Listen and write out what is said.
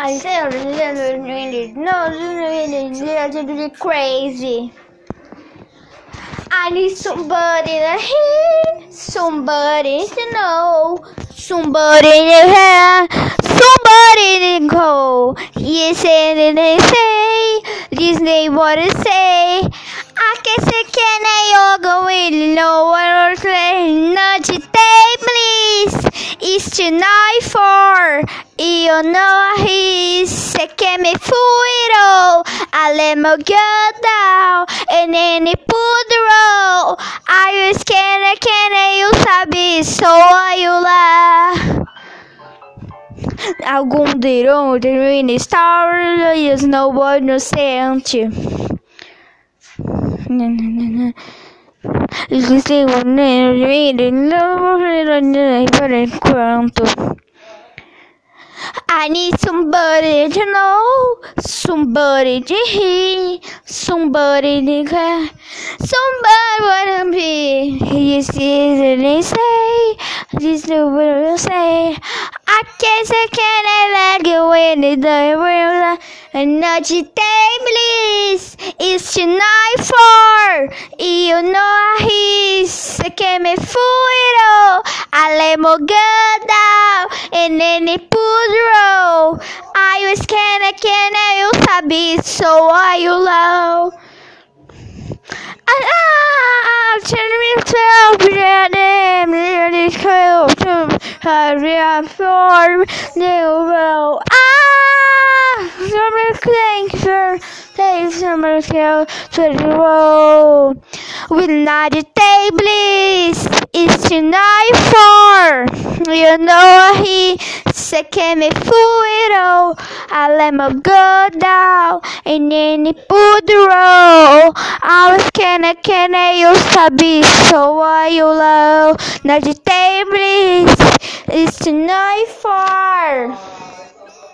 I said really no, really crazy. I need somebody to hear, somebody to know, somebody to hear, somebody to go. Yes, and they say, Disney what to say. I guess I can I go with no one or not today, please. It's tonight for you know he's quer me fuiro. I let my girl down and then he pulled the roll. I was can can you sabe sou eu lá. Algum dirão termina star e no boy inocente. Existem um quanto. I need somebody to know, somebody to hear, somebody to care, somebody wanna be. You see what they say, this is what they say. I guess I can't like it when it's the real Another day, please. It's tonight for you know he's can me fool it all. I let my down and then it pulled. I was I you sabi so are you low? And I'm telling myself I'm really cool to up for new. Ah, summer thanks for take summer kill to the road. With not day, please. It's tonight for you know he second me fool all. I let my go down put the roll. I was I can I to sabi so why you low? Not a day, please. It's tonight for.